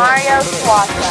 Mario Suaza.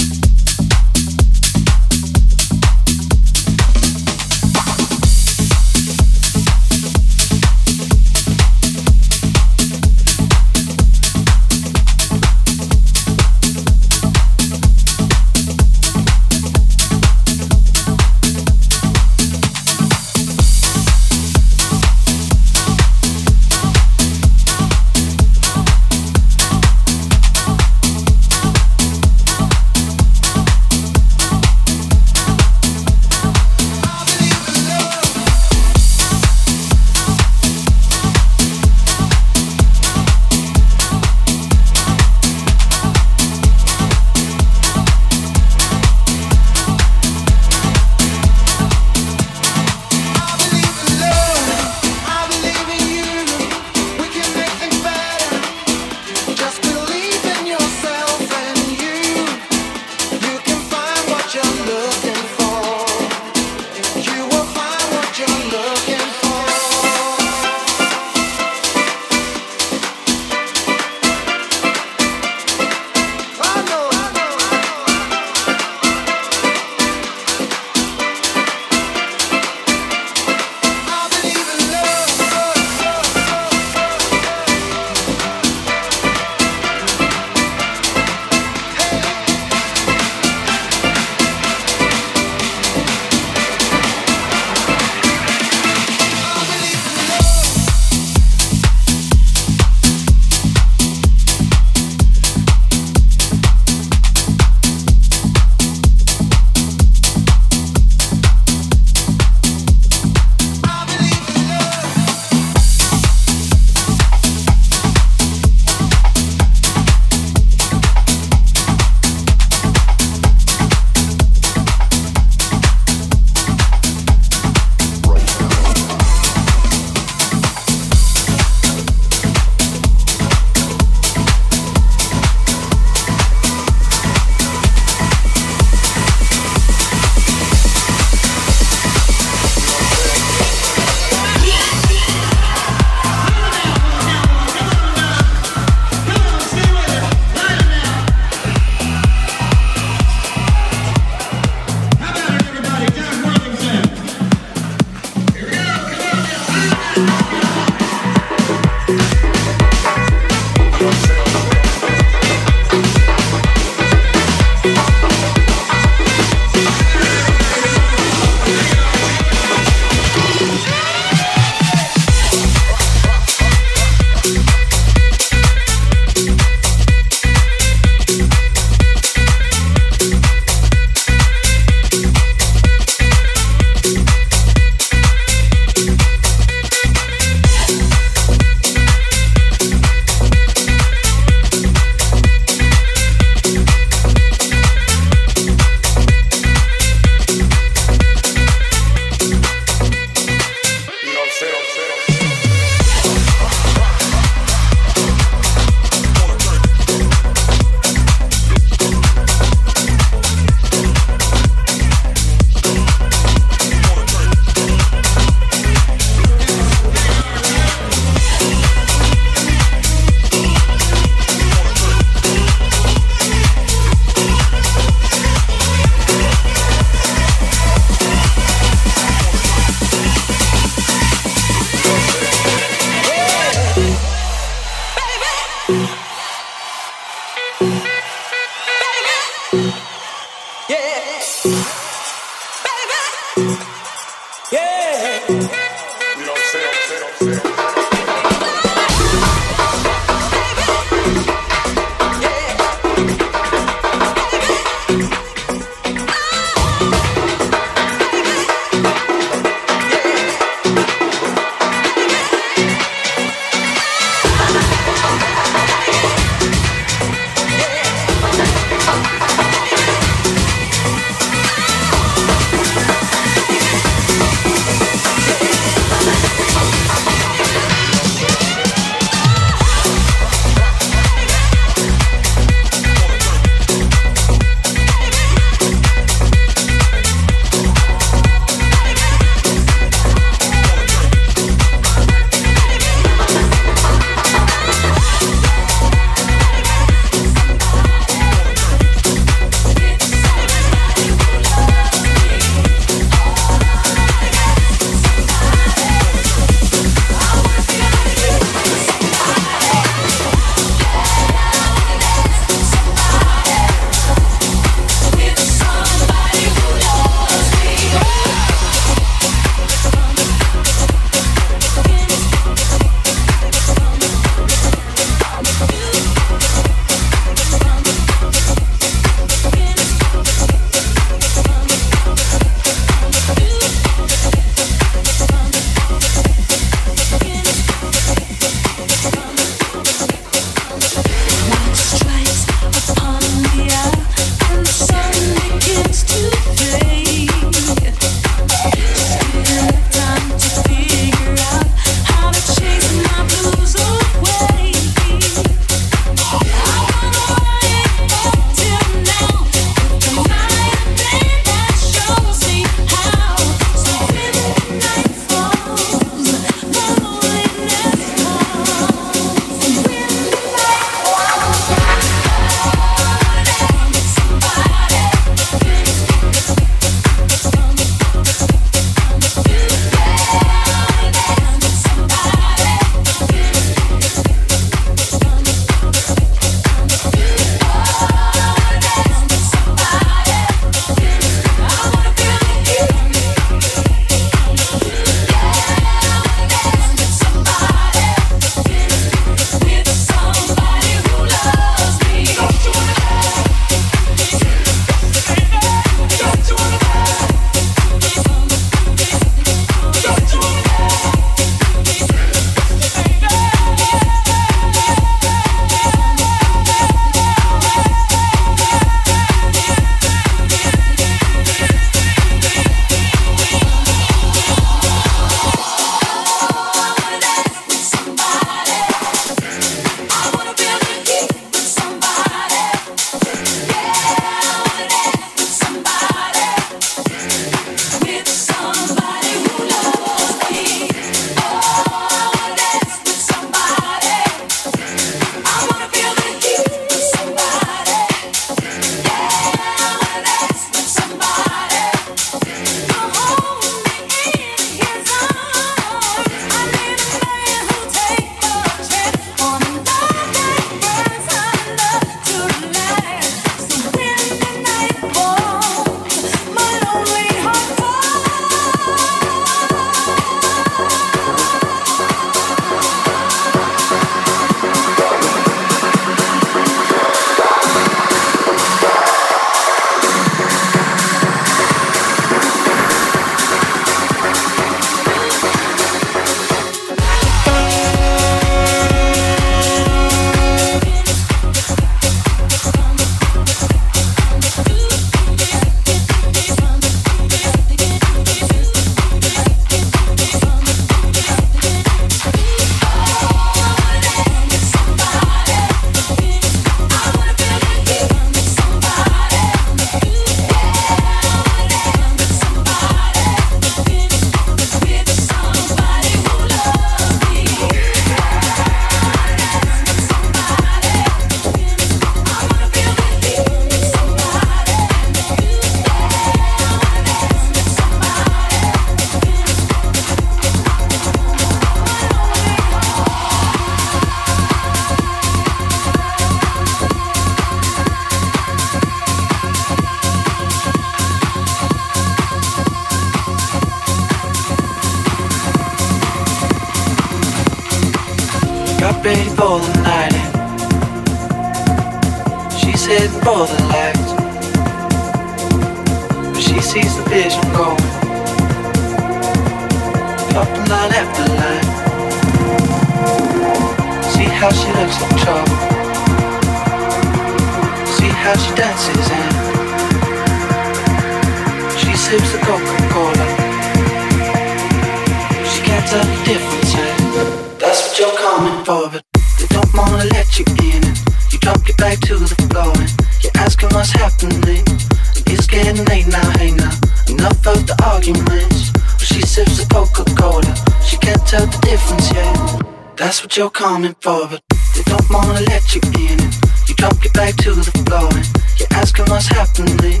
to the blowing. You're asking what's happening.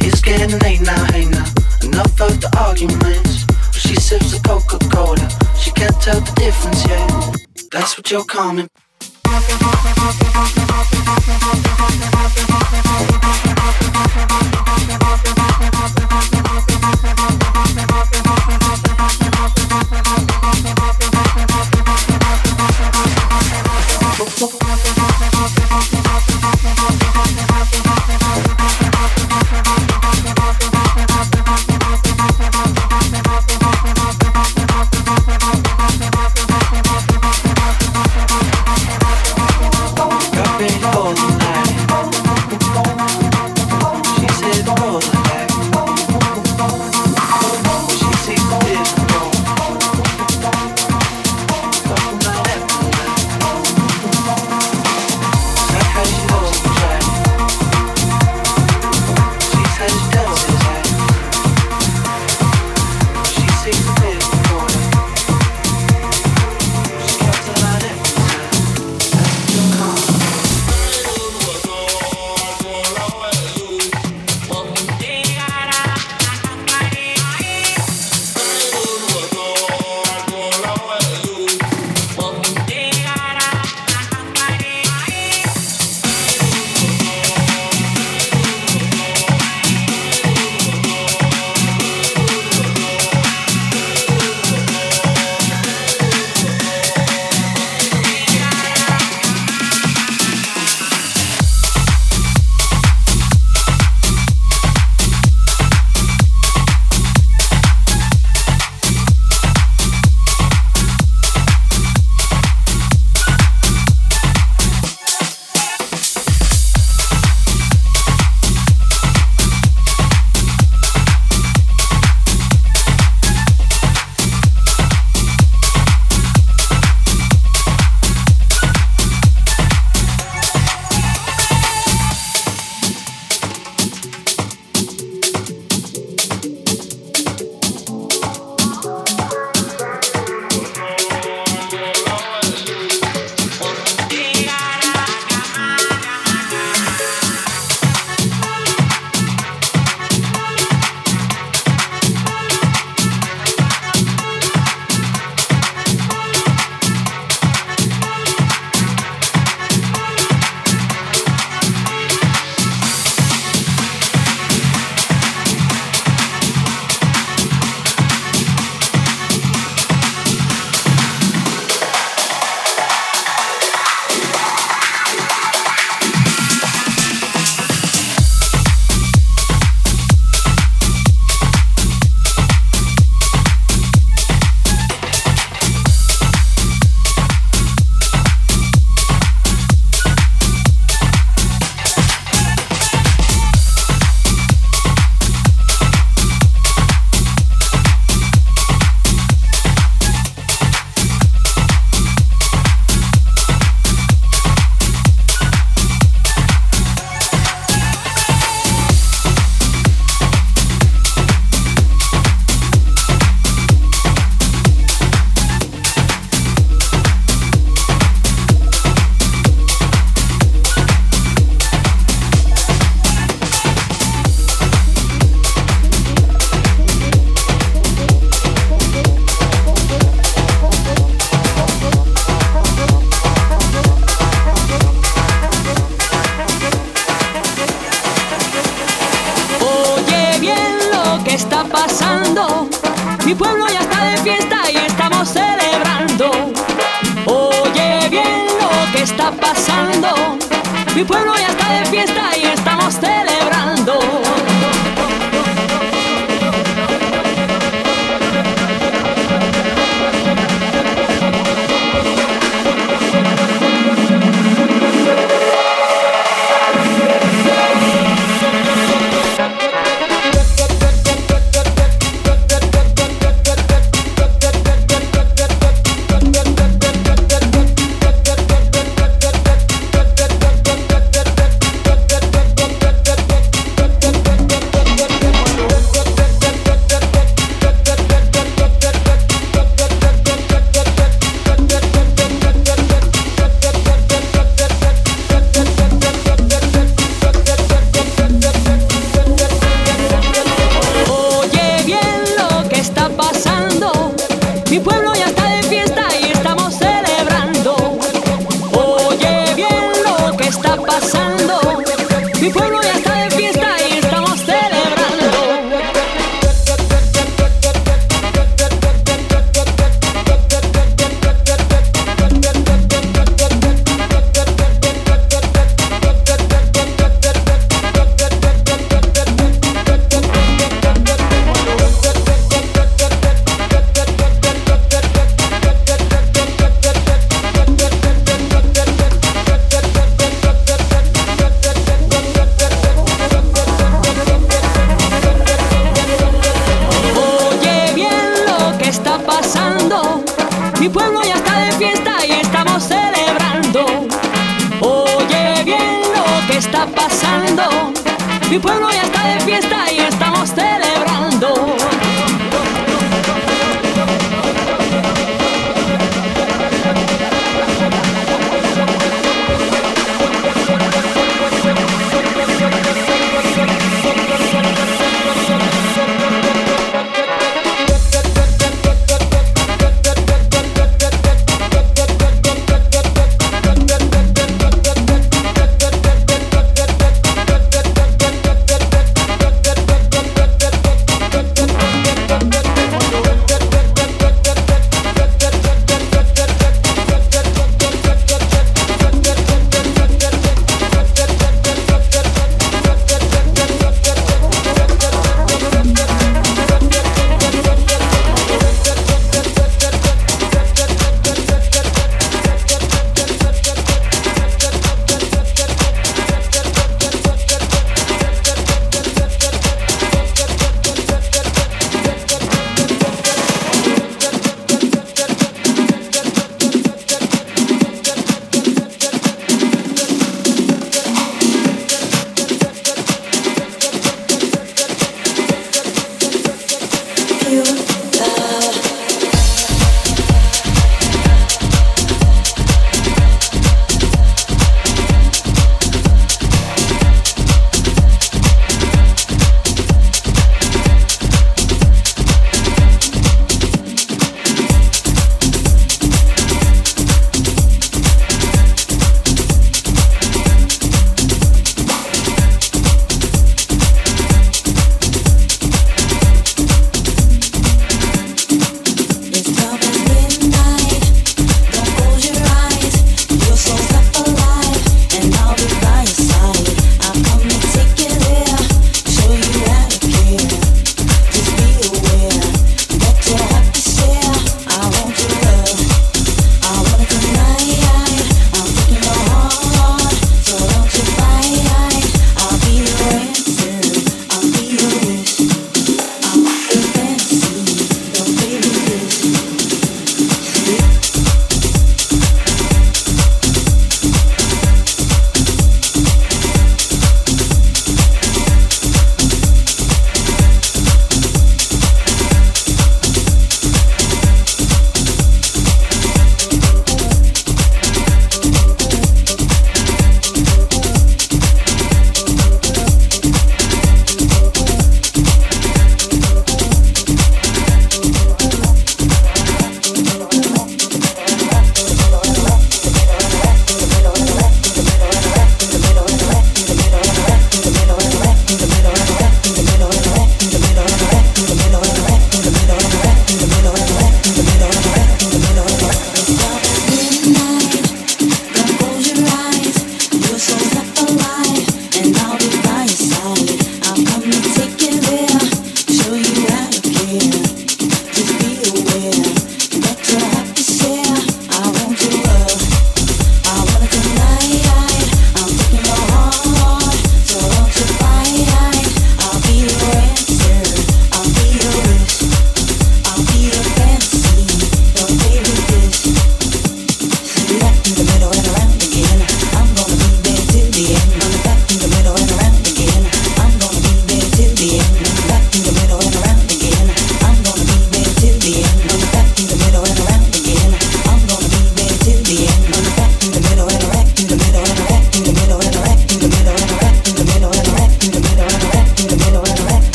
It's getting late now, hey now. Enough of the arguments. She sips a Coca Cola. She can't tell the difference, yeah. That's what you're calling.